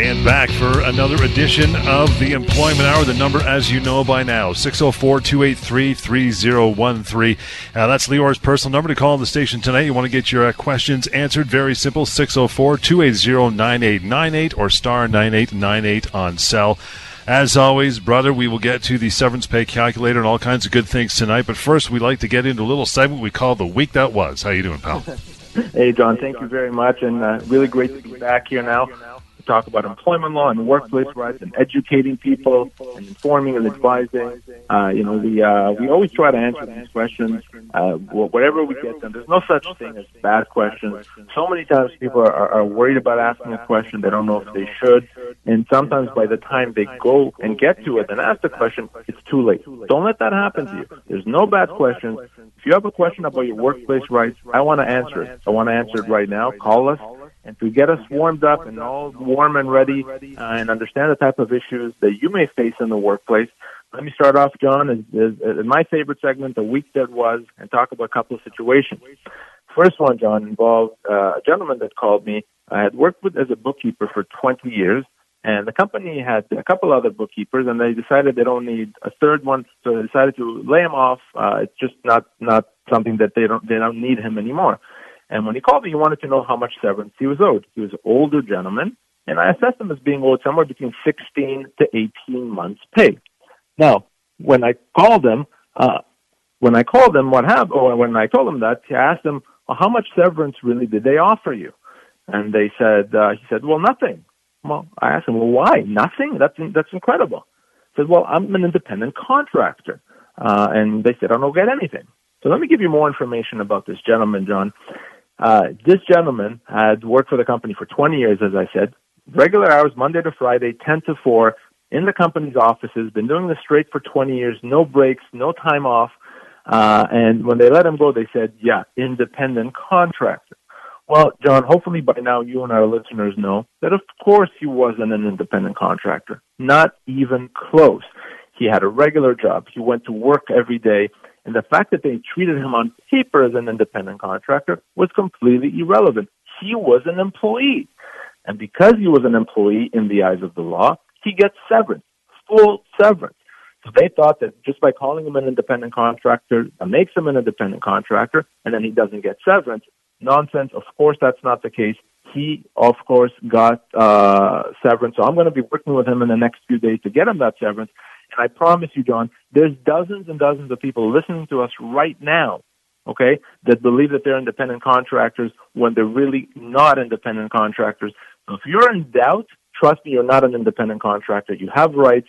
And back for another edition of the Employment Hour. The number, as you know by now, 604 283 3013. Uh, that's Lior's personal number to call the station tonight. You want to get your uh, questions answered. Very simple 604 280 9898 or star 9898 on cell. As always, brother, we will get to the severance pay calculator and all kinds of good things tonight. But first, we'd like to get into a little segment we call the week that was. How you doing, pal? Hey, John. Thank you very much, and uh, really great to be back here now talk about employment law and workplace rights and educating people and informing and advising. Uh, you know, we uh, we always try to answer these questions, uh, whatever we get them. There's no such thing as bad questions. So many times people are, are worried about asking a question, they don't know if they should, and sometimes by the time they go and get to it and ask the question, it's too late. Don't let that happen to you. There's no bad questions. If you have a question about your workplace rights, I want to answer it. I want to answer it right now. Call us and to get us warmed up and all warm and ready uh, and understand the type of issues that you may face in the workplace. Let me start off, John, as my favorite segment, the week that was, and talk about a couple of situations. First one, John, involved uh, a gentleman that called me. I had worked with as a bookkeeper for 20 years, and the company had a couple other bookkeepers, and they decided they don't need a third one, so they decided to lay him off. Uh, it's just not not something that they don't they don't need him anymore. And when he called me, he wanted to know how much severance he was owed. He was an older gentleman, and I assessed him as being owed somewhere between 16 to 18 months' pay. Now, when I called him, uh, when I called him, what happened, or when I told him that, I asked him, well, how much severance really did they offer you? And they said, uh, he said, well, nothing. Well, I asked him, well, why? Nothing? That's, that's incredible. He said, well, I'm an independent contractor. Uh, and they said, I don't get anything. So let me give you more information about this gentleman, John. Uh, this gentleman had worked for the company for 20 years, as I said, regular hours, Monday to Friday, 10 to 4, in the company's offices, been doing this straight for 20 years, no breaks, no time off. Uh, and when they let him go, they said, yeah, independent contractor. Well, John, hopefully by now you and our listeners know that of course he wasn't an independent contractor. Not even close. He had a regular job. He went to work every day. And the fact that they treated him on paper as an independent contractor was completely irrelevant. He was an employee. And because he was an employee in the eyes of the law, he gets severance, full severance. So they thought that just by calling him an independent contractor, that makes him an independent contractor, and then he doesn't get severance. Nonsense. Of course, that's not the case. He, of course, got uh, severance. So I'm going to be working with him in the next few days to get him that severance. And I promise you, John, there's dozens and dozens of people listening to us right now, okay, that believe that they're independent contractors when they're really not independent contractors. So if you're in doubt, trust me, you're not an independent contractor. You have rights.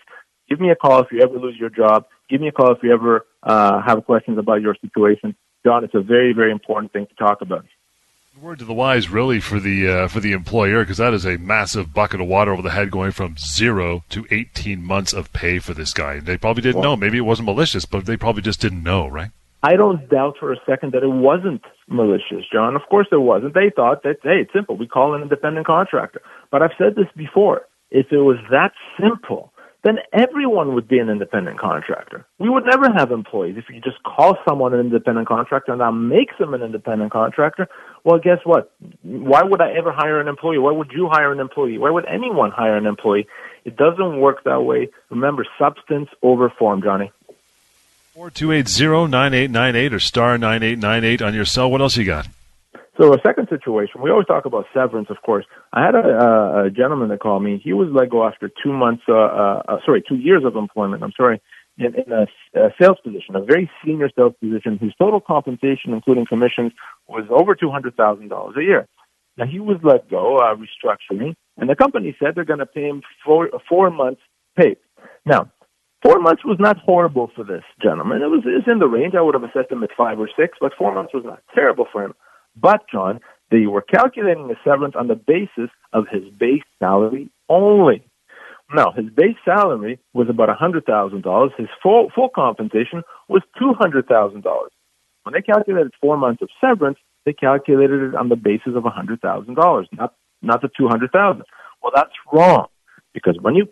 Give me a call if you ever lose your job. Give me a call if you ever uh, have questions about your situation. John, it's a very, very important thing to talk about. Word to the wise, really, for the uh, for the employer, because that is a massive bucket of water over the head, going from zero to eighteen months of pay for this guy. They probably didn't well, know. Maybe it wasn't malicious, but they probably just didn't know, right? I don't doubt for a second that it wasn't malicious, John. Of course it wasn't. They thought that hey, it's simple. We call an independent contractor. But I've said this before. If it was that simple, then everyone would be an independent contractor. We would never have employees. If you just call someone an independent contractor and that makes them an independent contractor, well, guess what? Why would I ever hire an employee? Why would you hire an employee? Why would anyone hire an employee? It doesn't work that way. Remember, substance over form, Johnny. 4280-9898 or star 9898 on your cell. What else you got? So a second situation, we always talk about severance, of course. I had a, a gentleman that called me. He was let go after two months, uh, uh, uh, sorry, two years of employment. I'm sorry, in, in a, a sales position, a very senior sales position, whose total compensation, including commissions, was over two hundred thousand dollars a year. Now he was let go, uh, restructuring, and the company said they're going to pay him four four months pay. Now, four months was not horrible for this gentleman. It was, it was in the range. I would have assessed him at five or six, but four months was not terrible for him. But, John, they were calculating the severance on the basis of his base salary only. Now, his base salary was about $100,000. His full, full compensation was $200,000. When they calculated four months of severance, they calculated it on the basis of $100,000, not, not the 200000 Well, that's wrong because when you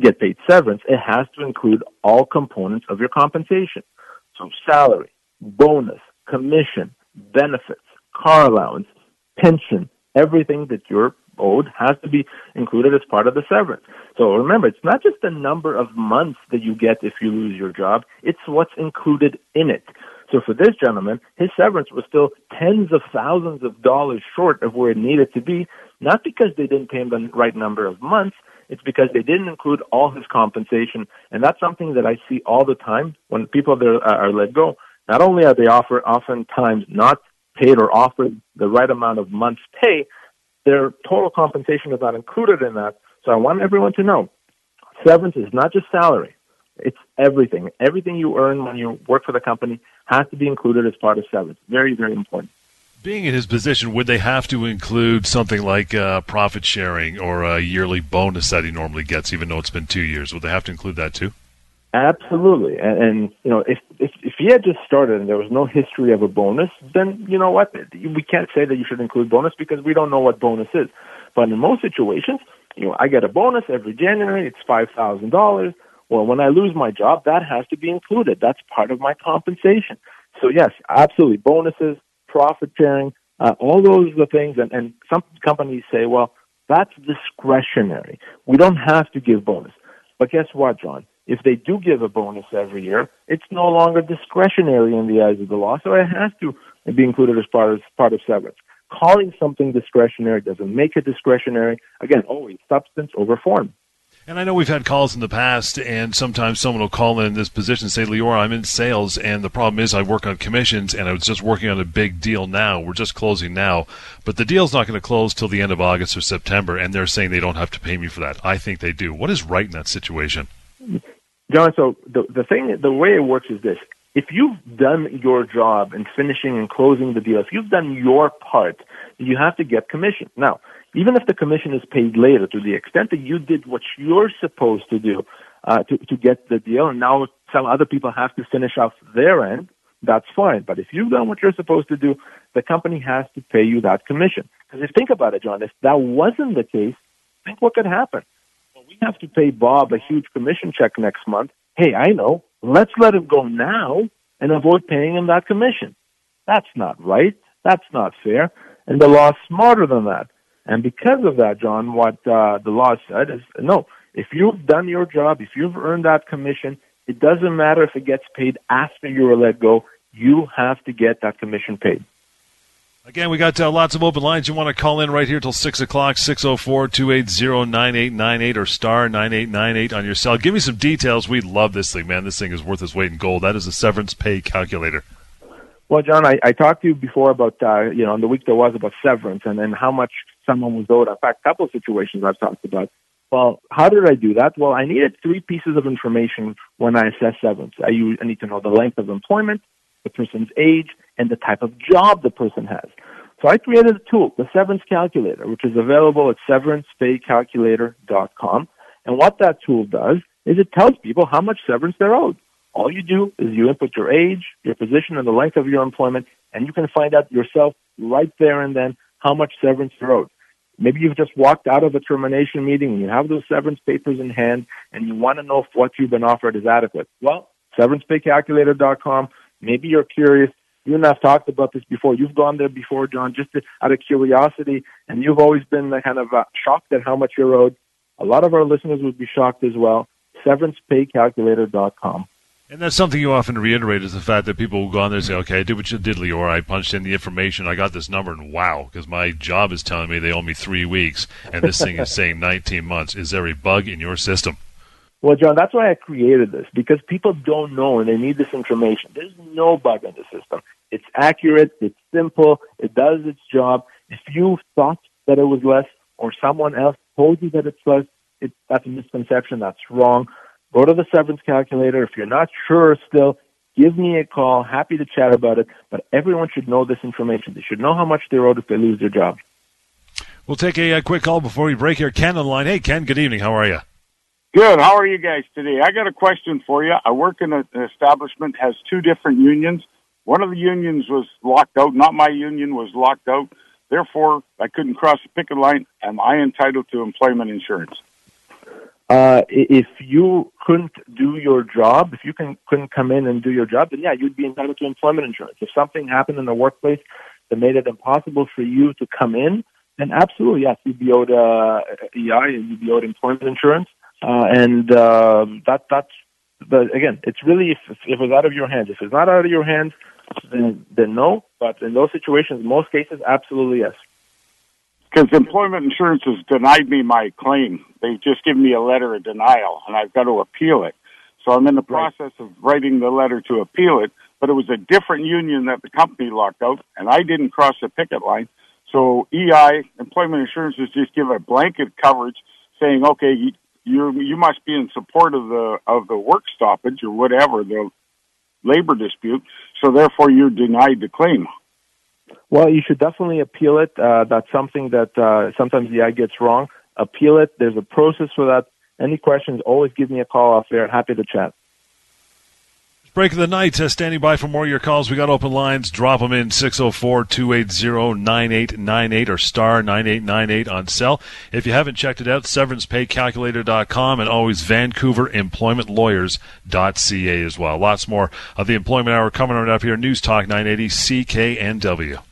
get paid severance, it has to include all components of your compensation. So salary, bonus, commission, benefits, car allowance, pension, everything that you're owed has to be included as part of the severance. So remember, it's not just the number of months that you get if you lose your job, it's what's included in it. So for this gentleman, his severance was still tens of thousands of dollars short of where it needed to be, not because they didn't pay him the right number of months, it's because they didn't include all his compensation. And that's something that I see all the time when people are, are let go. Not only are they offer, oftentimes not paid or offered the right amount of months pay, their total compensation is not included in that. So I want everyone to know severance is not just salary. It's everything. Everything you earn when you work for the company has to be included as part of severance. Very, very important. Being in his position, would they have to include something like uh, profit sharing or a yearly bonus that he normally gets, even though it's been two years? Would they have to include that too? Absolutely, and, and you know, if, if if he had just started and there was no history of a bonus, then you know what, we can't say that you should include bonus because we don't know what bonus is. But in most situations, you know, I get a bonus every January. It's five thousand dollars. Well, when I lose my job, that has to be included. That's part of my compensation. So yes, absolutely, bonuses, profit sharing, uh, all those are the things. And, and some companies say, well, that's discretionary. We don't have to give bonus. But guess what, John? If they do give a bonus every year, it's no longer discretionary in the eyes of the law, so it has to be included as part of, part of severance. Calling something discretionary doesn't make it discretionary. Again, always substance over form. And I know we've had calls in the past, and sometimes someone will call in this position and say, Lior, I'm in sales, and the problem is I work on commissions, and I was just working on a big deal now. We're just closing now, but the deal's not going to close till the end of August or September, and they're saying they don't have to pay me for that. I think they do. What is right in that situation? John, so the, the thing, the way it works is this. If you've done your job in finishing and closing the deal, if you've done your part, you have to get commission. Now, even if the commission is paid later, to the extent that you did what you're supposed to do uh, to, to get the deal, and now some other people have to finish off their end, that's fine. But if you've done what you're supposed to do, the company has to pay you that commission. Because if think about it, John, if that wasn't the case, think what could happen we have to pay Bob a huge commission check next month. Hey, I know. Let's let him go now and avoid paying him that commission. That's not right. That's not fair. And the law's smarter than that. And because of that, John, what uh, the law said is no, if you've done your job, if you've earned that commission, it doesn't matter if it gets paid after you were let go, you have to get that commission paid. Again, we got uh, lots of open lines. You want to call in right here till 6 o'clock, 604 280 9898 or star 9898 on your cell. Give me some details. We love this thing, man. This thing is worth its weight in gold. That is a severance pay calculator. Well, John, I, I talked to you before about, uh, you know, on the week there was about severance and, and how much someone was owed. In fact, a couple of situations I've talked about. Well, how did I do that? Well, I needed three pieces of information when I assess severance. I, I need to know the length of employment, the person's age, and the type of job the person has. So I created a tool, the Severance Calculator, which is available at severancepaycalculator.com. And what that tool does is it tells people how much severance they're owed. All you do is you input your age, your position, and the length of your employment, and you can find out yourself right there and then how much severance you're owed. Maybe you've just walked out of a termination meeting and you have those severance papers in hand and you want to know if what you've been offered is adequate. Well, severancepaycalculator.com. Maybe you're curious you and I've talked about this before. You've gone there before, John, just to, out of curiosity, and you've always been kind of uh, shocked at how much you're owed. A lot of our listeners would be shocked as well. SeverancePayCalculator.com. And that's something you often reiterate is the fact that people will go on there and say, okay, I did what you did, Lior. I punched in the information. I got this number, and wow, because my job is telling me they owe me three weeks, and this thing is saying 19 months. Is there a bug in your system? Well, John, that's why I created this because people don't know and they need this information. There's no bug in the system. It's accurate. It's simple. It does its job. If you thought that it was less or someone else told you that it's less, it, that's a misconception. That's wrong. Go to the severance calculator. If you're not sure still, give me a call. Happy to chat about it. But everyone should know this information. They should know how much they're owed if they lose their job. We'll take a, a quick call before we break here. Ken on the line. Hey, Ken, good evening. How are you? Good. How are you guys today? I got a question for you. I work in an establishment has two different unions. One of the unions was locked out. Not my union was locked out. Therefore, I couldn't cross the picket line. Am I entitled to employment insurance? Uh, if you couldn't do your job, if you can, couldn't come in and do your job, then yeah, you'd be entitled to employment insurance. If something happened in the workplace that made it impossible for you to come in, then absolutely yes, you'd be owed uh, EI and you'd be owed employment insurance. Uh, and uh, that that's but again, it's really if, if it's out of your hands. If it's not out of your hands, then then no. But in those situations, most cases, absolutely yes. Because employment insurance has denied me my claim. They've just given me a letter of denial, and I've got to appeal it. So I'm in the process of writing the letter to appeal it. But it was a different union that the company locked out, and I didn't cross the picket line. So EI, employment insurance, is just give a blanket coverage saying, okay, you, you must be in support of the of the work stoppage or whatever the labor dispute. So therefore, you're denied the claim. Well, you should definitely appeal it. Uh, that's something that uh, sometimes the EI gets wrong. Appeal it. There's a process for that. Any questions, always give me a call off there. Happy to chat. Break of the night, uh, standing by for more of your calls. We got open lines. Drop them in 604 280 9898 or star 9898 on cell. If you haven't checked it out, severancepaycalculator.com and always VancouverEmploymentLawyers.ca as well. Lots more of the Employment Hour coming right up here. News Talk 980 CKNW.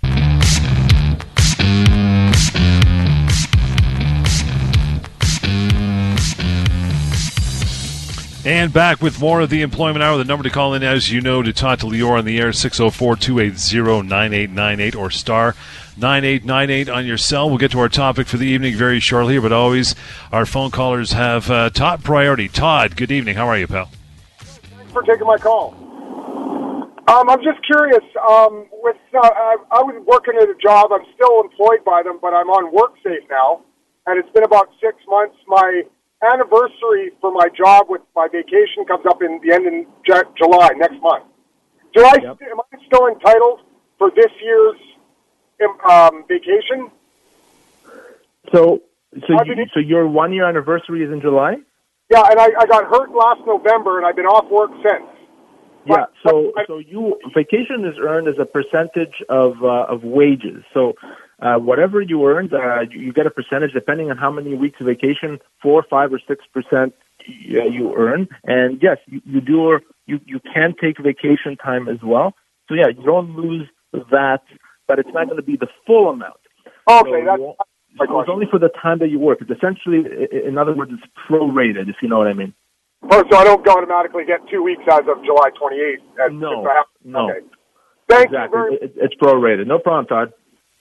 And back with more of the Employment Hour. The number to call in, as you know, to talk to Lior on the air, 604 280 9898 or star 9898 on your cell. We'll get to our topic for the evening very shortly, but always our phone callers have uh, top priority. Todd, good evening. How are you, pal? Thanks for taking my call. Um, I'm just curious. Um, with uh, I, I was working at a job. I'm still employed by them, but I'm on WorkSafe now, and it's been about six months. My anniversary for my job with my vacation comes up in the end in J- July next month. Do I Yep. am I still entitled for this year's um, vacation? So, so you, so your one year anniversary is in July. Yeah, and I, I got hurt last November, and I've been off work since. Yeah. But- So, but I- so you vacation is earned as a percentage of uh, of wages. So, uh, whatever you earned, uh, you, you get a percentage depending on how many weeks of vacation, four, five, or six percent uh, you earn. And yes, you, you do. You you can take vacation time as well. So yeah, you don't lose that, but it's not going to be the full amount. Okay, So that's you It's only for the time that you work. It's essentially, in other words, it's prorated. If you know what I mean. Oh, so I don't automatically get two weeks as of July 28th. as- No, if I have- no. Okay. Thank you Exactly. very It, it's prorated. No problem, Todd.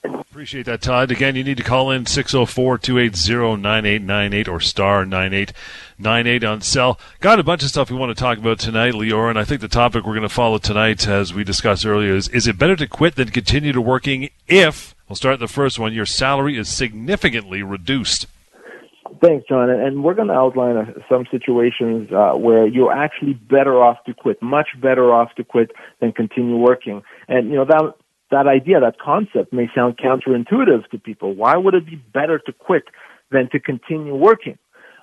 Appreciate that, Todd. Again, you need to call in 604 280 9898 or star 9898 on cell. Got a bunch of stuff we want to talk about tonight, Lior, and I think the topic we're going to follow tonight, as we discussed earlier, is is it better to quit than continue to working if, we'll start the first one, your salary is significantly reduced? Thanks, John. And- And we're going to outline uh, some situations uh, where you're actually better off to quit, much better off to quit than continue working. And you know that that idea, that concept, may sound counterintuitive to people. Why would it be better to quit than to continue working?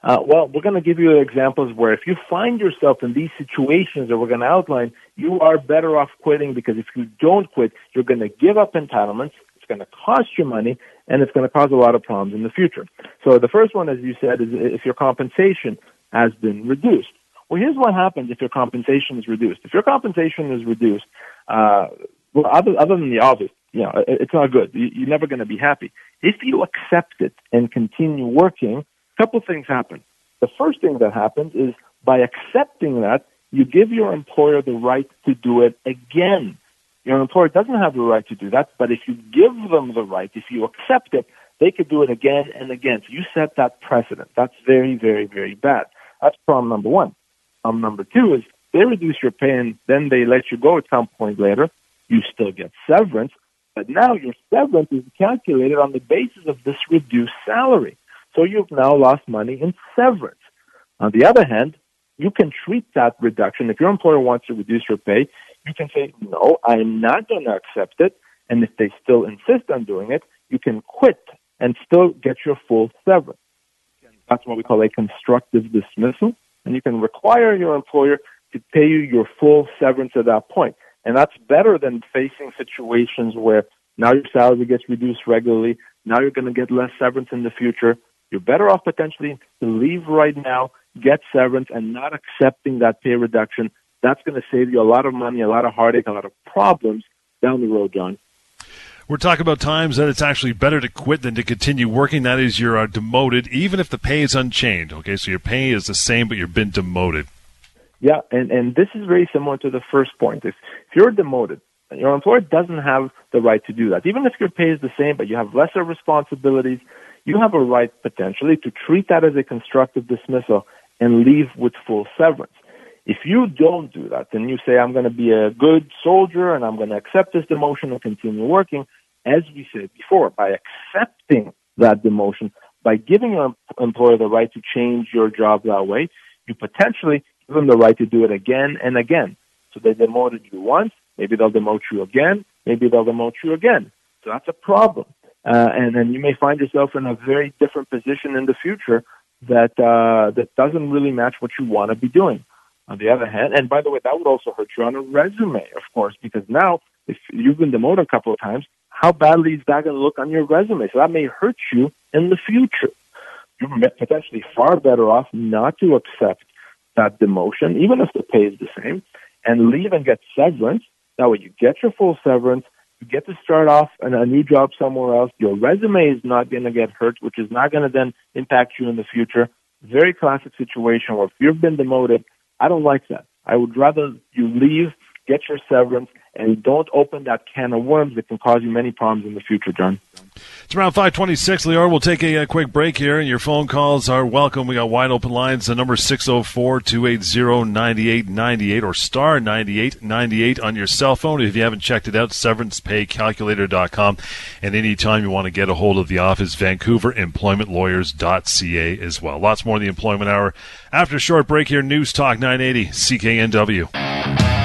Uh, well, we're going to give you examples where if you find yourself in these situations that we're going to outline, you are better off quitting because if you don't quit, you're going to give up entitlements. It's going to cost you money, and it's going to cause a lot of problems in the future. So the first one, as you said, is if your compensation has been reduced. Well, here's what happens if your compensation is reduced. If your compensation is reduced, uh, well, other, other than the obvious, you know, it, it's not good. You, you're never going to be happy. If you accept it and continue working, a couple things happen. The first thing that happens is by accepting that, you give your employer the right to do it again. Your employer doesn't have the right to do that, but if you give them the right, if you accept it, they could do it again and again. So you set that precedent. That's very, very, very bad. That's problem number one. Problem number two is they reduce your pay and then they let you go at some point later. You still get severance, but now your severance is calculated on the basis of this reduced salary. So you've now lost money in severance. On the other hand, you can treat that reduction. If your employer wants to reduce your pay, you can say, no, I'm not going to accept it. And if they still insist on doing it, you can quit and still get your full severance. That's what we call a constructive dismissal. And you can require your employer to pay you your full severance at that point. And that's better than facing situations where now your salary gets reduced regularly. Now you're going to get less severance in the future. You're better off potentially to leave right now, get severance, and not accepting that pay reduction. That's going to save you a lot of money, a lot of heartache, a lot of problems down the road, John. We're talking about times that it's actually better to quit than to continue working. That is, you're uh, demoted, even if the pay is unchanged. Okay, so your pay is the same, but you've been demoted. Yeah, and, and this is very similar to the first point. If, if you're demoted, your employer doesn't have the right to do that. Even if your pay is the same, but you have lesser responsibilities, you have a right potentially to treat that as a constructive dismissal and leave with full severance. If you don't do that, then you say, I'm going to be a good soldier and I'm going to accept this demotion and continue working. As we said before, by accepting that demotion, by giving your employer the right to change your job that way, you potentially give them the right to do it again and again. So they demoted you once, maybe they'll demote you again, maybe they'll demote you again. So that's a problem. Uh, and then you may find yourself in a very different position in the future that uh, that doesn't really match what you want to be doing. On the other hand, and by the way, that would also hurt you on a resume, of course, because now if you've been demoted a couple of times, how badly is that going to look on your resume? So that may hurt you in the future. You're potentially far better off not to accept that demotion, even if the pay is the same, and leave and get severance. That way you get your full severance, you get to start off in a new job somewhere else. Your resume is not going to get hurt, which is not going to then impact you in the future. Very classic situation where if you've been demoted, I don't like that. I would rather you leave, get your severance, and don't open that can of worms that can cause you many problems in the future, John. It's around 526, Lior. We'll take a, a, quick break here, and your phone calls are welcome. We got wide open lines. The number 604-280-9898 or star 9898 on your cell phone. If you haven't checked it out, severancepaycalculator.com. And anytime you want to get a hold of the office, vancouveremploymentlawyers.ca as well. Lots more in the Employment Hour. After a short break here, News Talk 980 CKNW.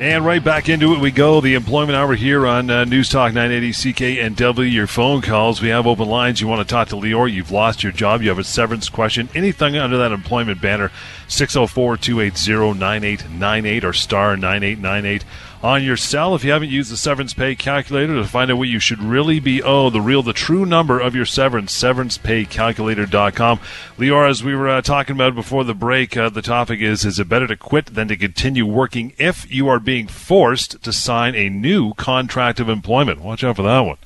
And right back into it we go. The employment hour here on uh, News Talk 980 CKNW. Your phone calls. We have open lines. You want to talk to Lior. You've lost your job. You have a severance question. Anything under that employment banner, 604 280 9898 or star 9898 on your cell. If you haven't used the severance pay calculator to find out what you should really be owed, the real, the true number of your severance, severancepaycalculator.com. Lior, as we were uh, talking about before the break, uh, the topic is, is it better to quit than to continue working if you are being forced to sign a new contract of employment? Watch out for that one.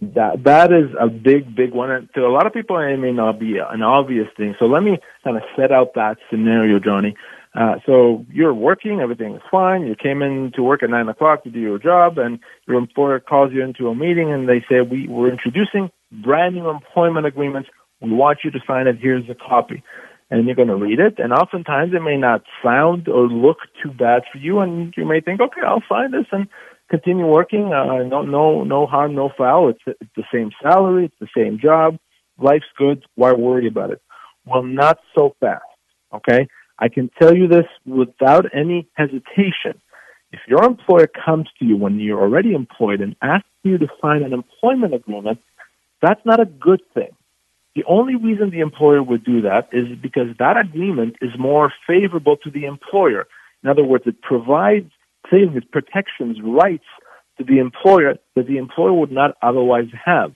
That that is a big, big one. And to a lot of people, it may not be an obvious thing. So let me kind of set out that scenario, Johnny. Uh, so you're working, everything is fine. You came in to work at nine o'clock to do your job, and your employer calls you into a meeting, and they say, "We we're introducing brand new employment agreements. We want you to sign it. Here's a copy." And you're going to read it, and oftentimes it may not sound or look too bad for you, and you may think, "Okay, I'll sign this and continue working. Uh, no, no, no harm, no foul. It's, it's the same salary, it's the same job. Life's good. Why worry about it?" Well, not so fast. Okay I can tell you this without any hesitation. If your employer comes to you when you're already employed and asks you to sign an employment agreement, that's not a good thing. The only reason the employer would do that is because that agreement is more favorable to the employer. In other words, it provides things, protections, rights to the employer that the employer would not otherwise have.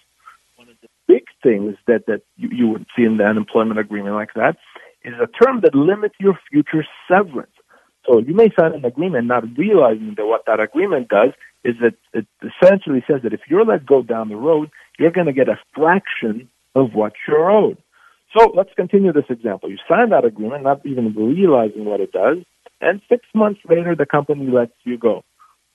One of the big things that, that you, you would see in an employment agreement like that is a term that limits your future severance. So you may sign an agreement not realizing that what that agreement does is that it essentially says that if you're let go down the road, you're going to get a fraction of what you're owed. So let's continue this example. You sign that agreement, not even realizing what it does, and six months later, the company lets you go.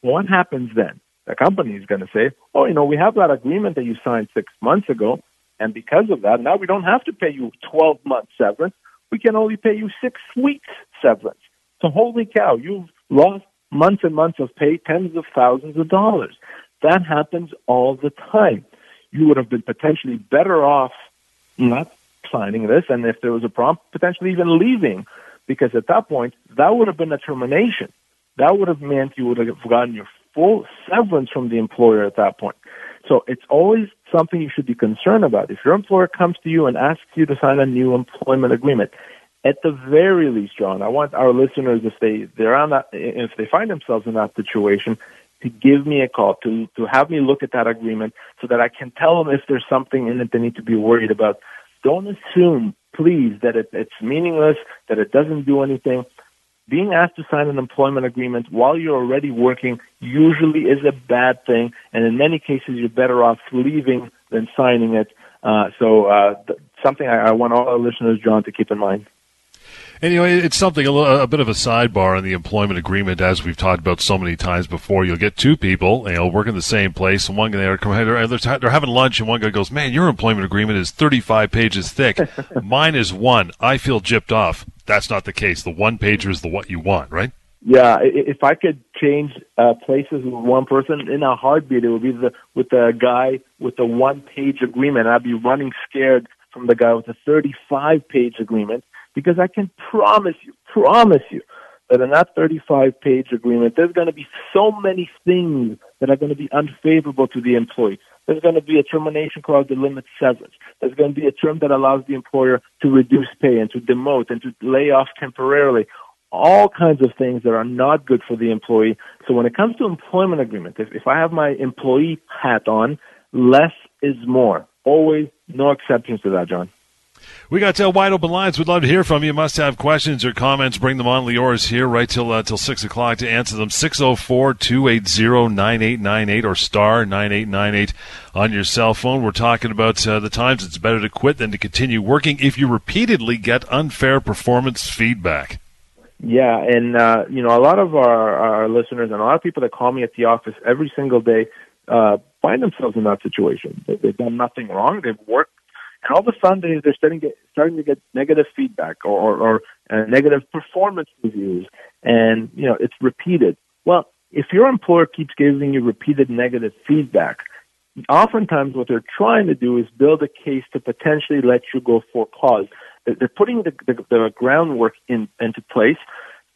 What happens then? The company is going to say, oh, you know, we have that agreement that you signed six months ago, and because of that, now we don't have to pay you 12 months severance we can only pay you six weeks severance. So holy cow, you've lost months and months of pay, tens of thousands of dollars. That happens all the time. You would have been potentially better off not signing this, and if there was a problem, potentially even leaving, because at that point, that would have been a termination. That would have meant you would have gotten your full severance from the employer at that point. So it's always something you should be concerned about. If your employer comes to you and asks you to sign a new employment agreement, at the very least, John, I want our listeners, if they they're on that, if they find themselves in that situation, to give me a call, to to have me look at that agreement, so that I can tell them if there's something in it they need to be worried about. Don't assume, please, that it, it's meaningless, that it doesn't do anything. Being asked to sign an employment agreement while you're already working usually is a bad thing, and in many cases, you're better off leaving than signing it. Uh, so, uh, th- something I, I want all our listeners, John, to keep in mind. Anyway, it's something a, little, a bit of a sidebar in the employment agreement, as we've talked about so many times before. You'll get two people, you know, work in the same place, and one guy they're, they're, they're having lunch, and one guy goes, "Man, your employment agreement is 35 pages thick. Mine is one. I feel gypped off." That's not the case. The one pager is the what you want, right? Yeah, if I could change uh, places with one person in a heartbeat, it would be the with the guy with the one page agreement. I'd be running scared from the guy with the 35 page agreement because I can promise you, promise you, that in that 35 page agreement, there's going to be so many things that are going to be unfavorable to the employee. There's going to be a termination clause that limits severance. There's going to be a term that allows the employer to reduce pay and to demote and to lay off temporarily. All kinds of things that are not good for the employee. So when it comes to employment agreement, if, if I have my employee hat on, less is more. Always no exceptions to that, John. We got uh, wide open lines. We'd love to hear from you. Must have questions or comments. Bring them on. Lior's here right till uh, till six o'clock to answer them. 604-280-9898 or star nine eight nine eight on your cell phone. We're talking about uh, the times it's better to quit than to continue working if you repeatedly get unfair performance feedback. Yeah, and uh, you know a lot of our, our listeners and a lot of people that call me at the office every single day uh, find themselves in that situation. They've done nothing wrong. They've worked and all of a sudden they, they're starting to get starting to get negative feedback or or, or uh, negative performance reviews, and you know it's repeated. Well, if your employer keeps giving you repeated negative feedback, oftentimes what they're trying to do is build a case to potentially let you go for cause. They're putting the, the, the groundwork in, into place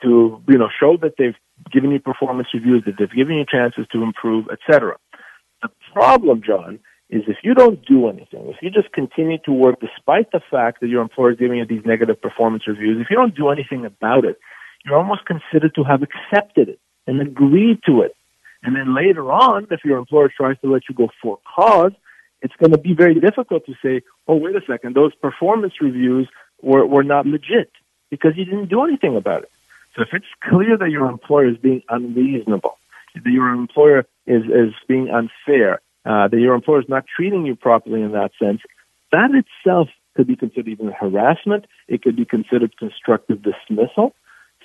to you know show that they've given you performance reviews, that they've given you chances to improve, etc. The problem, John, is if you don't do anything, if you just continue to work despite the fact that your employer is giving you these negative performance reviews, if you don't do anything about it, you're almost considered to have accepted it and agreed to it. And then later on, if your employer tries to let you go for cause, it's going to be very difficult to say, oh, wait a second, those performance reviews were, were not legit because you didn't do anything about it. So if it's clear that your employer is being unreasonable, that your employer is, is being unfair, uh, that your employer is not treating you properly in that sense, that itself could be considered even harassment. It could be considered constructive dismissal.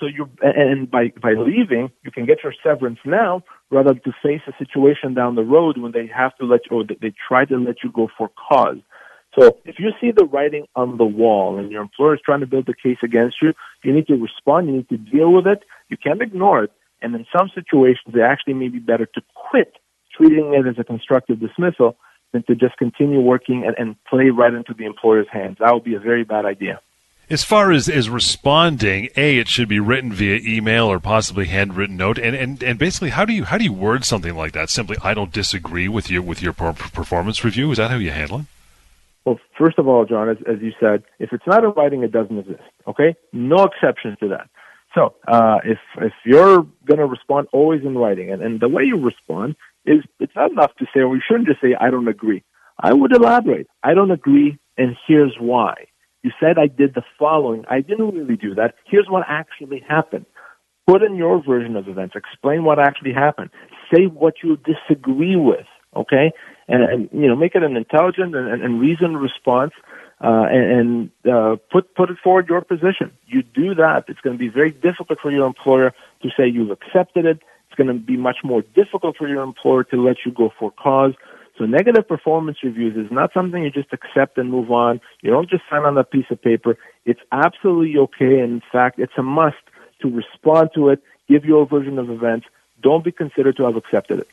So you and by by leaving, you can get your severance now rather than to face a situation down the road when they have to let you or they try to let you go for cause. So if you see the writing on the wall and your employer is trying to build a case against you, you need to respond. You need to deal with it. You can't ignore it. And in some situations, it actually may be better to quit treating it as a constructive dismissal than to just continue working and, and play right into the employer's hands. That would be a very bad idea. As far as, as responding, a it should be written via email or possibly handwritten note, and, and, and basically, how do you how do you word something like that? Simply, I don't disagree with you with your performance review. Is that how you handle it? Well, first of all, John, as, as you said, if it's not in writing, it doesn't exist. Okay, no exceptions to that. So uh, if if you're going to respond always in writing, and, and the way you respond is it's not enough to say, or we shouldn't just say, I don't agree. I would elaborate. I don't agree, and here's why. You said I did the following. I didn't really do that. Here's what actually happened. Put in your version of events. Explain what actually happened. Say what you disagree with. Okay, and, and you know, make it an intelligent and, and, and reasoned response, uh, and, and uh, put put it forward your position. You do that, it's going to be very difficult for your employer to say you've accepted it It's going to be much more difficult for your employer to let you go for cause. So negative performance reviews is not something you just accept and move on. You don't just sign on that piece of paper. It's absolutely okay. And in fact, it's a must to respond to it, give your version of events. Don't be considered to have accepted it.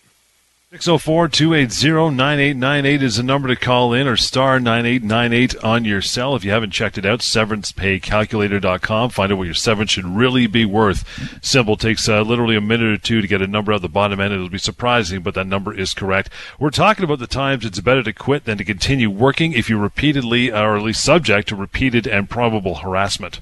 604 280 9898 is the number to call in or star 9898 on your cell. If you haven't checked it out, severancepaycalculator.com. Find out what your severance should really be worth. Simple. Takes uh, literally a minute or two to get a number at the bottom end. It'll be surprising, but that number is correct. We're talking about the times it's better to quit than to continue working if you repeatedly are at least subject to repeated and probable harassment.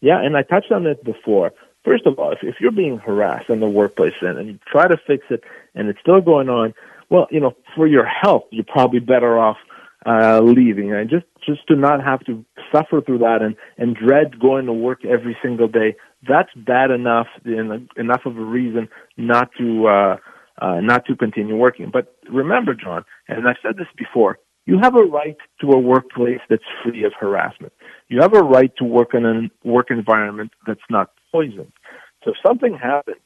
Yeah, and I touched on it before. First of all, if, if you're being harassed in the workplace and, and you try to fix it and it's still going on, well, you know, for your health, you're probably better off uh, leaving and just just to not have to suffer through that and and dread going to work every single day. That's bad enough and enough of a reason not to uh, uh, not to continue working. But remember, John, and I've said this before, you have a right to a workplace that's free of harassment. You have a right to work in a work environment that's not poisoned. So if something happens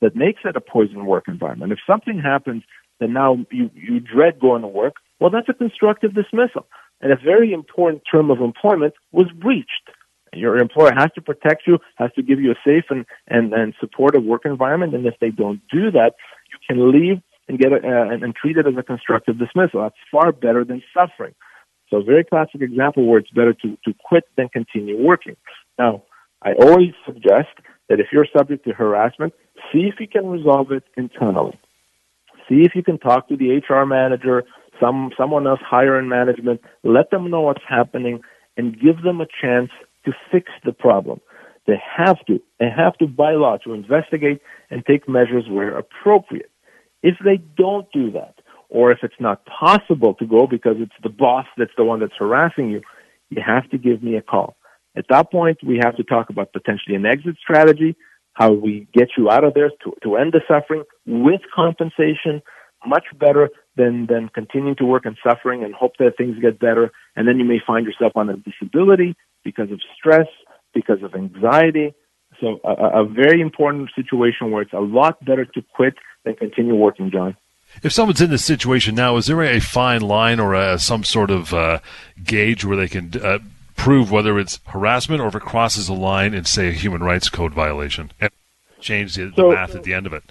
that makes it a poisoned work environment, if something happens that now you, you dread going to work, well, that's a constructive dismissal. And a very important term of employment was breached. Your employer has to protect you, has to give you a safe and, and, and supportive work environment. And if they don't do that, you can leave and get a, uh, and, and treat it as a constructive dismissal. That's far better than suffering. So a very classic example where it's better to, to quit than continue working. Now, I always suggest that if you're subject to harassment, see if you can resolve it internally. See if you can talk to the HR manager, some someone else higher in management, let them know what's happening and give them a chance to fix the problem. They have to. They have to by law to investigate and take measures where appropriate. If they don't do that, or if it's not possible to go because it's the boss that's the one that's harassing you, you have to give me a call. At that point, we have to talk about potentially an exit strategy, how we get you out of there to, to end the suffering with compensation, much better than, than continuing to work and suffering and hope that things get better. And then you may find yourself on a disability because of stress, because of anxiety. So a, a very important situation where it's a lot better to quit than continue working, John. If someone's in this situation now, is there a fine line or a, some sort of uh, gauge where they can uh, prove whether it's harassment or if it crosses a line in, say, a human rights code violation and change the, so, the math at the end of it.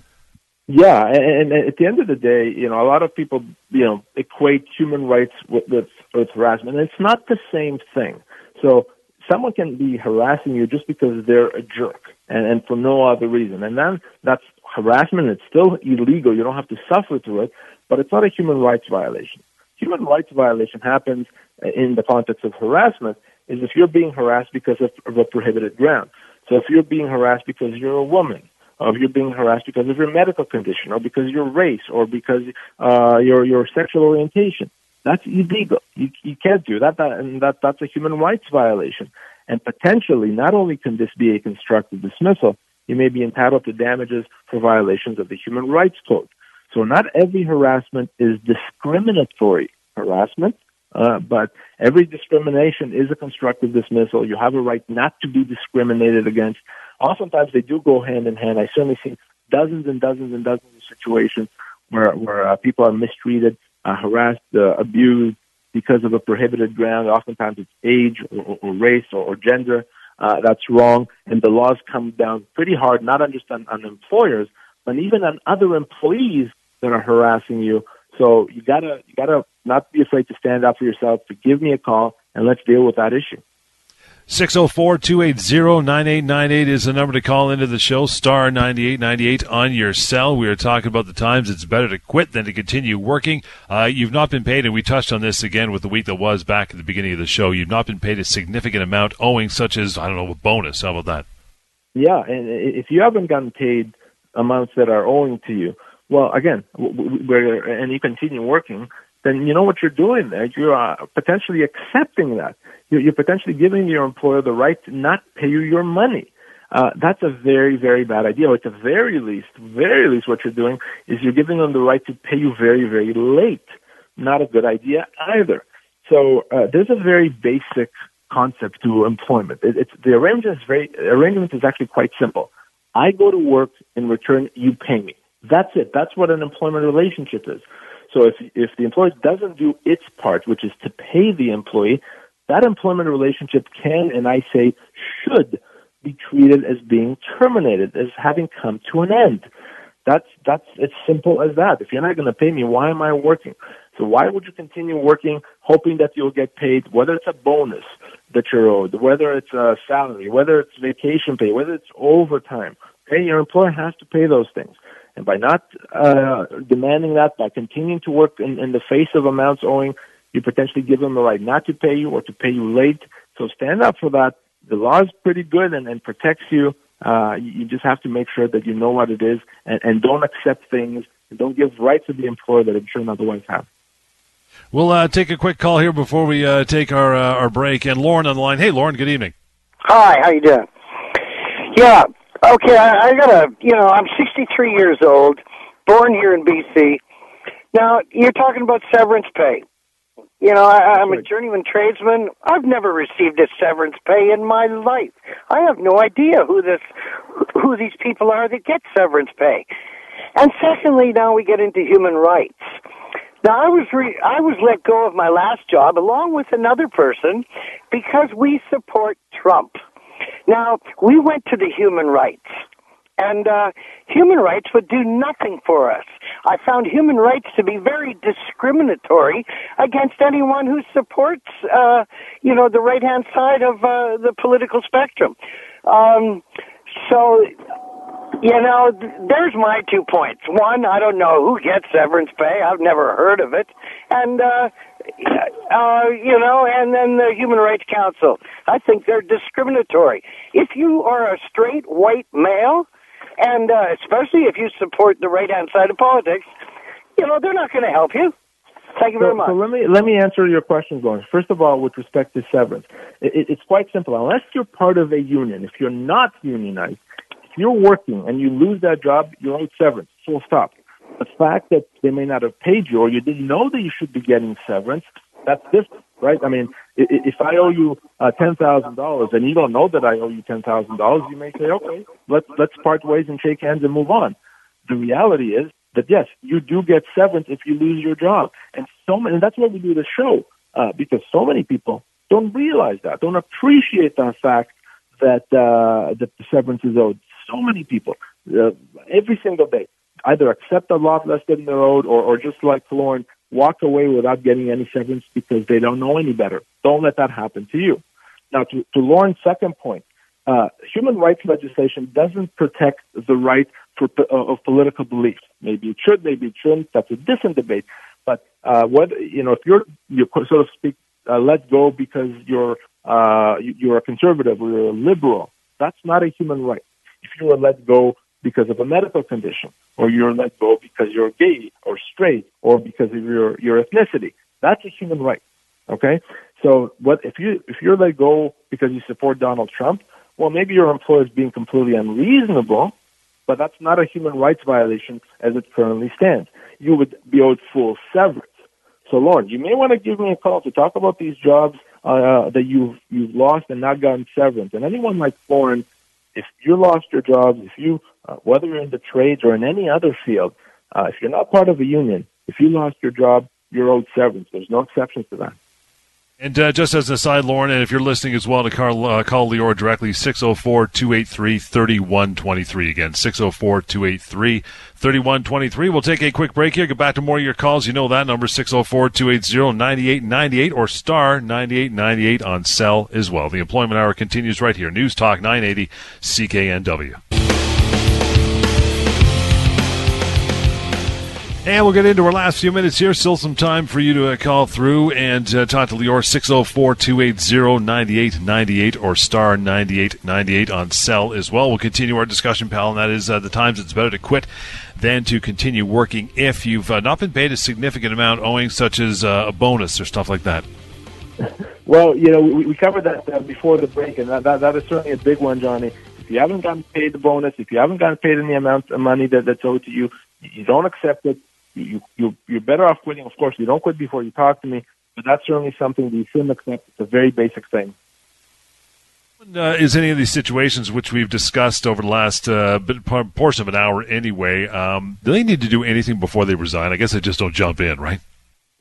Yeah, and, and, at the end of the day, you know, a lot of people, you know, equate human rights with, with, with harassment. And it's not the same thing. So someone can be harassing you just because they're a jerk and, and for no other reason. And then that's harassment. It's still illegal. You don't have to suffer through it, but it's not a human rights violation. Human rights violation happens in the context of harassment is if you're being harassed because of, of a prohibited ground. So if you're being harassed because you're a woman, or if you're being harassed because of your medical condition, or because your race, or because uh, your your sexual orientation, that's illegal. You, you can't do that, that, and that that's a human rights violation. And potentially, not only can this be a constructive dismissal, you may be entitled to damages for violations of the Human Rights Code. So not every harassment is discriminatory harassment. Uh, but every discrimination is a constructive dismissal. You have a right not to be discriminated against. Oftentimes they do go hand in hand. I certainly see dozens and dozens and dozens of situations where, where uh, people are mistreated, uh, harassed, uh, abused because of a prohibited ground. Oftentimes it's age or, or race or, or gender. Uh, that's wrong. And the laws come down pretty hard, not just on, on employers, but even on other employees that are harassing you so you gotta you gotta not be afraid to stand up for yourself. To give me a call and let's deal with that issue. 604-280-9898 is the number to call into the show. Star 9898 on your cell. We are talking about the times it's better to quit than to continue working. Uh, you've not been paid, and we touched on this again with the week that was back at the beginning of the show. You've not been paid a significant amount owing, such as, I don't know, a bonus. How about that? Yeah, and if you haven't gotten paid amounts that are owing to you, well, again, where and you continue working, then you know what you're doing there. You're uh, potentially accepting that. You're, you're potentially giving your employer the right to not pay you your money. Uh, that's a very, very bad idea. At the very least, very least, what you're doing is you're giving them the right to pay you very, very late. Not a good idea either. So uh, there's a very basic concept to employment. It, it's the arrangement is very arrangement is actually quite simple. I go to work in return, you pay me. That's it. That's what an employment relationship is. So if if the employer doesn't do its part, which is to pay the employee, that employment relationship can and I say should be treated as being terminated, as having come to an end. That's that's as simple as that. If you're not going to pay me, why am I working? So why would you continue working, hoping that you'll get paid, whether it's a bonus that you're owed, whether it's a salary, whether it's vacation pay, whether it's overtime? Okay, your employer has to pay those things. And by not uh, demanding that, by continuing to work in, in the face of amounts owing, you potentially give them the right not to pay you or to pay you late. So stand up for that. The law is pretty good and, and protects you. Uh, you just have to make sure that you know what it is and, and don't accept things and don't give rights to the employer that it shouldn't otherwise have. We'll uh, take a quick call here before we uh, take our uh, our break. And Lauren on the line. Hey, Lauren. Good evening. Hi. How you doing? Yeah. Okay. I, I got a. You know, I'm 63 years old, born here in BC. Now you're talking about severance pay. You know, I, I'm a journeyman tradesman. I've never received a severance pay in my life. I have no idea who this, who these people are that get severance pay. And secondly, now we get into human rights. Now I was re- I was let go of my last job along with another person because we support Trump. Now we went to the human rights and uh, human rights would do nothing for us. I found human rights to be very discriminatory against anyone who supports, uh, you know, the right hand side of uh, the political spectrum. Um, so, you know, there's my two points. One, I don't know who gets severance pay. I've never heard of it. And, uh, uh, you know, and then the Human Rights Council. I think they're discriminatory. If you are a straight white male, and uh, especially if you support the right hand side of politics, you know they're not going to help you. Thank you very so, much. So let me let me answer your questions, Lawrence. First of all, with respect to severance, it, it's quite simple. Unless you're part of a union, if you're not unionized, if you're working and you lose that job, you're owed severance. Full stop. The fact that they may not have paid you or you didn't know that you should be getting severance, that's different, right? I mean, if I owe you uh, ten thousand dollars and you don't know that I owe you ten thousand dollars, you may say, okay, let's let's part ways and shake hands and move on. The reality is that yes, you do get severance if you lose your job, and so many, and that's why we do the show uh, because so many people don't realize that, don't appreciate the fact that uh, that the severance is owed. So many people uh, every single day either accept a lot less than they're owed, or, or just like Lauren, walk away without getting any severance because they don't know any better. Don't let that happen to you. Now, to, to Lauren's second point, uh, human rights legislation doesn't protect the right for, uh, of political beliefs. Maybe it should, maybe it shouldn't. That's a different debate. But uh, what you know, if you're you so to speak uh, let go because you're uh, you're a conservative or you're a liberal, that's not a human right. If you are let go because of a medical condition, or you're let go because you're gay or straight, or because of your your ethnicity. That's a human right. Okay, so what if you if you're let go because you support Donald Trump? Well, maybe your employer is being completely unreasonable, but that's not a human rights violation as it currently stands. You would be owed full severance. So, Lauren, you may want to give me a call to talk about these jobs uh, that you've you've lost and not gotten severance. And anyone like Lauren, if you lost your job, if you uh, whether you're in the trades or in any other field, uh, if you're not part of a union, if you lost your job, you're owed severance. There's no exceptions to that. And uh, just as an aside, Lauren, and if you're listening as well to call, uh, call Lior directly, 604 283 3123. Again, 604 283 3123. We'll take a quick break here. Get back to more of your calls. You know that number, 604 280 9898 or star 9898 on cell as well. The employment hour continues right here. News Talk 980 CKNW. And we'll get into our last few minutes here. Still some time for you to uh, call through and uh, talk to Lior 604 280 9898 or star 9898 on cell as well. We'll continue our discussion, pal, and that is uh, the times it's better to quit than to continue working if you've uh, not been paid a significant amount owing, such as uh, a bonus or stuff like that. Well, you know, we, we covered that uh, before the break, and that, that, that is certainly a big one, Johnny. If you haven't gotten paid the bonus, if you haven't gotten paid any amount of money that, that's owed to you, you don't accept it you, you, you're better off quitting. Of course, you don't quit before you talk to me, but that's certainly something that you shouldn't accept. It's a very basic thing. Uh, is any of these situations which we've discussed over the last uh, portion of an hour anyway, um, do they need to do anything before they resign? I guess they just don't jump in, right?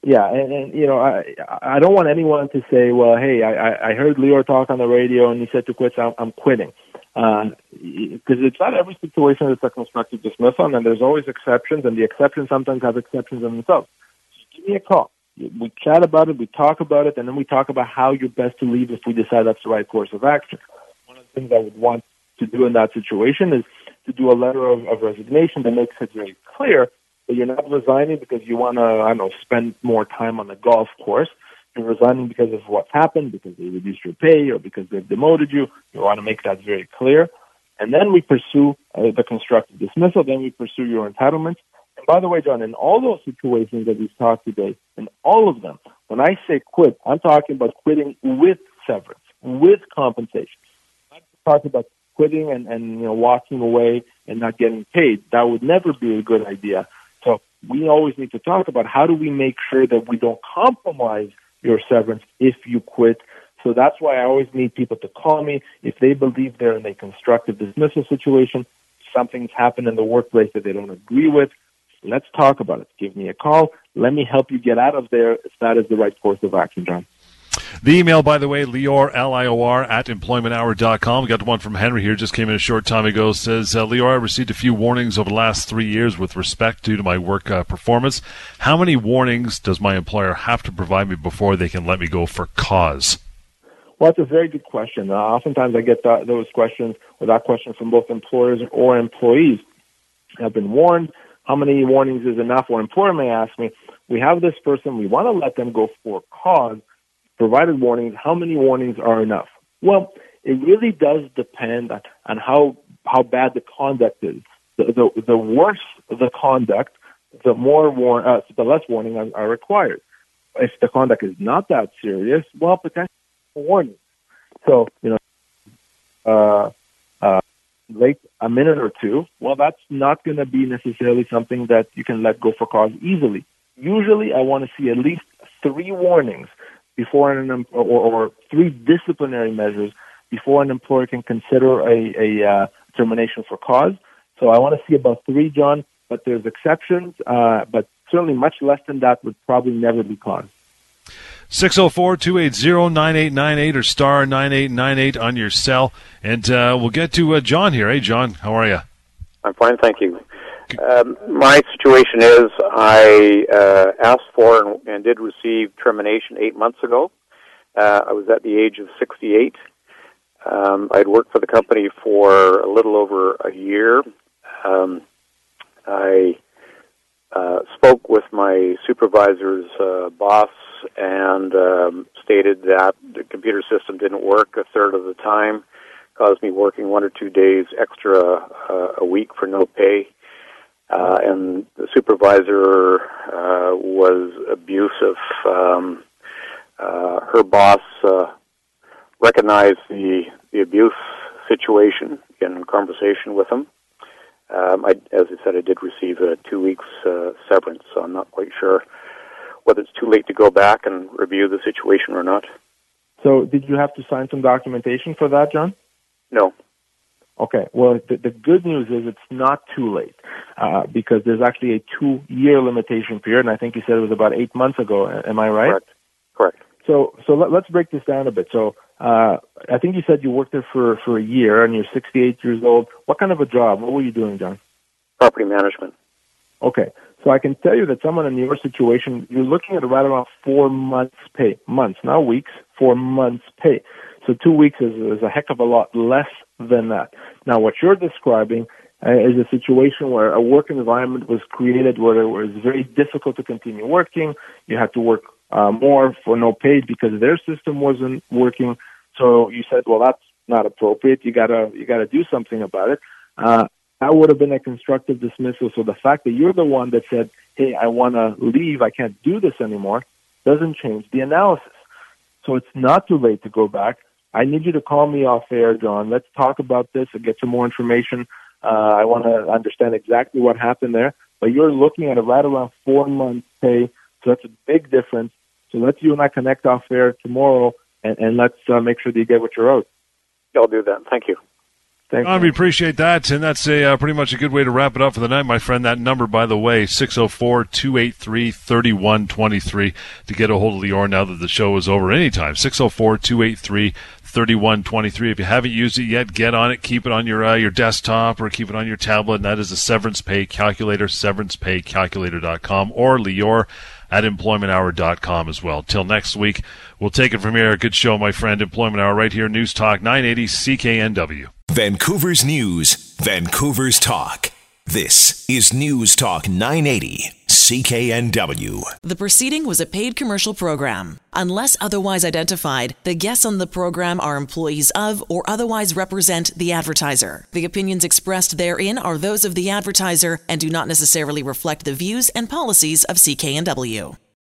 Yeah, and, and you know, I I don't want anyone to say, well, hey, I I heard Lior talk on the radio and he said to quit, so I'm, I'm quitting. Uh, because it's not every situation that's a constructive dismissal, and there's always exceptions, and the exceptions sometimes have exceptions in themselves. So give me a call. We chat about it, we talk about it, and then we talk about how you're best to leave if we decide that's the right course of action. One of the things I would want to do in that situation is to do a letter of, of resignation that makes it very clear that you're not resigning because you want to, I don't know, spend more time on the golf course. You're resigning because of what's happened, because they reduced your pay, or because they've demoted you. You want to make that very clear. And then we pursue uh, the constructive dismissal. Then we pursue your entitlements. And by the way, John, in all those situations that we've talked today, in all of them, when I say quit, I'm talking about quitting with severance, with compensation. I'm talking about quitting and, and you know walking away and not getting paid. That would never be a good idea. So we always need to talk about how do we make sure that we don't compromise your severance if you quit. So that's why I always need people to call me if they believe they're in a constructive dismissal situation, something's happened in the workplace that they don't agree with. Let's talk about it. Give me a call. Let me help you get out of there if that is the right course of action, John. The email, by the way, Lior, L-I-O-R, at employmenthour.com. We got one from Henry here, just came in a short time ago. Says, uh, Lior, I received a few warnings over the last three years with respect due to my work uh, performance. How many warnings does my employer have to provide me before they can let me go for cause? Well, that's a very good question. Uh, oftentimes I get that, those questions or that question from both employers or employees. I've been warned. How many warnings is enough? Or employer may ask me, we have this person, we want to let them go for cause provided warnings, how many warnings are enough? Well, it really does depend on, how how bad the conduct is. The, the, the worse the conduct, the more war, uh, the less warning are, are, required. If the conduct is not that serious, well, potentially warning. So you know, uh, uh, late a minute or two, well, that's not going to be necessarily something that you can let go for cause easily. Usually, I want to see at least three warnings before an or, or three disciplinary measures before an employer can consider a, a uh, termination for cause. So I want to see about three, John, but there's exceptions, uh, but certainly much less than that would probably never be cause. 604-280-9898 or star 9898 on your cell. And uh, we'll get to uh, John here. Hey, John, how are you? I'm fine, thank you. Um, my situation is I uh, asked for and, and, did receive termination eight months ago. Uh, I was at the age of 68. Um, I'd worked for the company for a little over a year. Um, I uh, spoke with my supervisor's uh, boss and um, stated that the computer system didn't work a third of the time, caused me working one or two days extra uh, a week for no pay uh, and the supervisor uh, was abusive. Um, uh, her boss uh, recognized the the abuse situation in conversation with him. Um, I, as I said, I did receive a two weeks uh, severance, so I'm not quite sure whether it's too late to go back and review the situation or not. So, did you have to sign some documentation for that, John? No. Okay. Well, the, the good news is it's not too late uh, because there's actually a two-year limitation period, and I think you said it was about eight months ago. Am I right? Correct. Correct. So, so let, us break this down a bit. So, uh, I think you said you worked there for for a year, and you're 68 years old. What kind of a job? What were you doing, John? Property management. Okay. So I can tell you that someone in your situation, you're looking at right around four months pay, months, not weeks, four months pay. So two weeks is, is a heck of a lot less than that. Now, what you're describing uh, is a situation where a work environment was created where it was very difficult to continue working. You had to work uh, more for no pay because their system wasn't working. So you said, well, that's not appropriate. You gotta, you gotta do something about it. Uh, that would have been a constructive dismissal. So the fact that you're the one that said, hey, I want to leave, I can't do this anymore, doesn't change the analysis. So it's not too late to go back. I need you to call me off air, John. Let's talk about this and get some more information. Uh, I want to understand exactly what happened there. But you're looking at a right around four months pay, so that's a big difference. So let's you and I connect off air tomorrow, and, and let's uh, make sure that you get what you're owed. I'll do that. Thank you. Thanks. John, we appreciate that. And that's a uh, pretty much a good way to wrap it up for the night, my friend. That number, by the way, 604 283 3123 to get a hold of Lior now that the show is over anytime. 604 283 3123. If you haven't used it yet, get on it. Keep it on your uh, your desktop or keep it on your tablet. And that is the Severance Pay Calculator, severancepaycalculator.com or Lior at employmenthour.com as well. Till next week, we'll take it from here. Good show, my friend. Employment Hour right here, News Talk 980 CKNW. Vancouver's News, Vancouver's Talk. This is News Talk 980 CKNW. The proceeding was a paid commercial program. Unless otherwise identified, the guests on the program are employees of or otherwise represent the advertiser. The opinions expressed therein are those of the advertiser and do not necessarily reflect the views and policies of CKNW.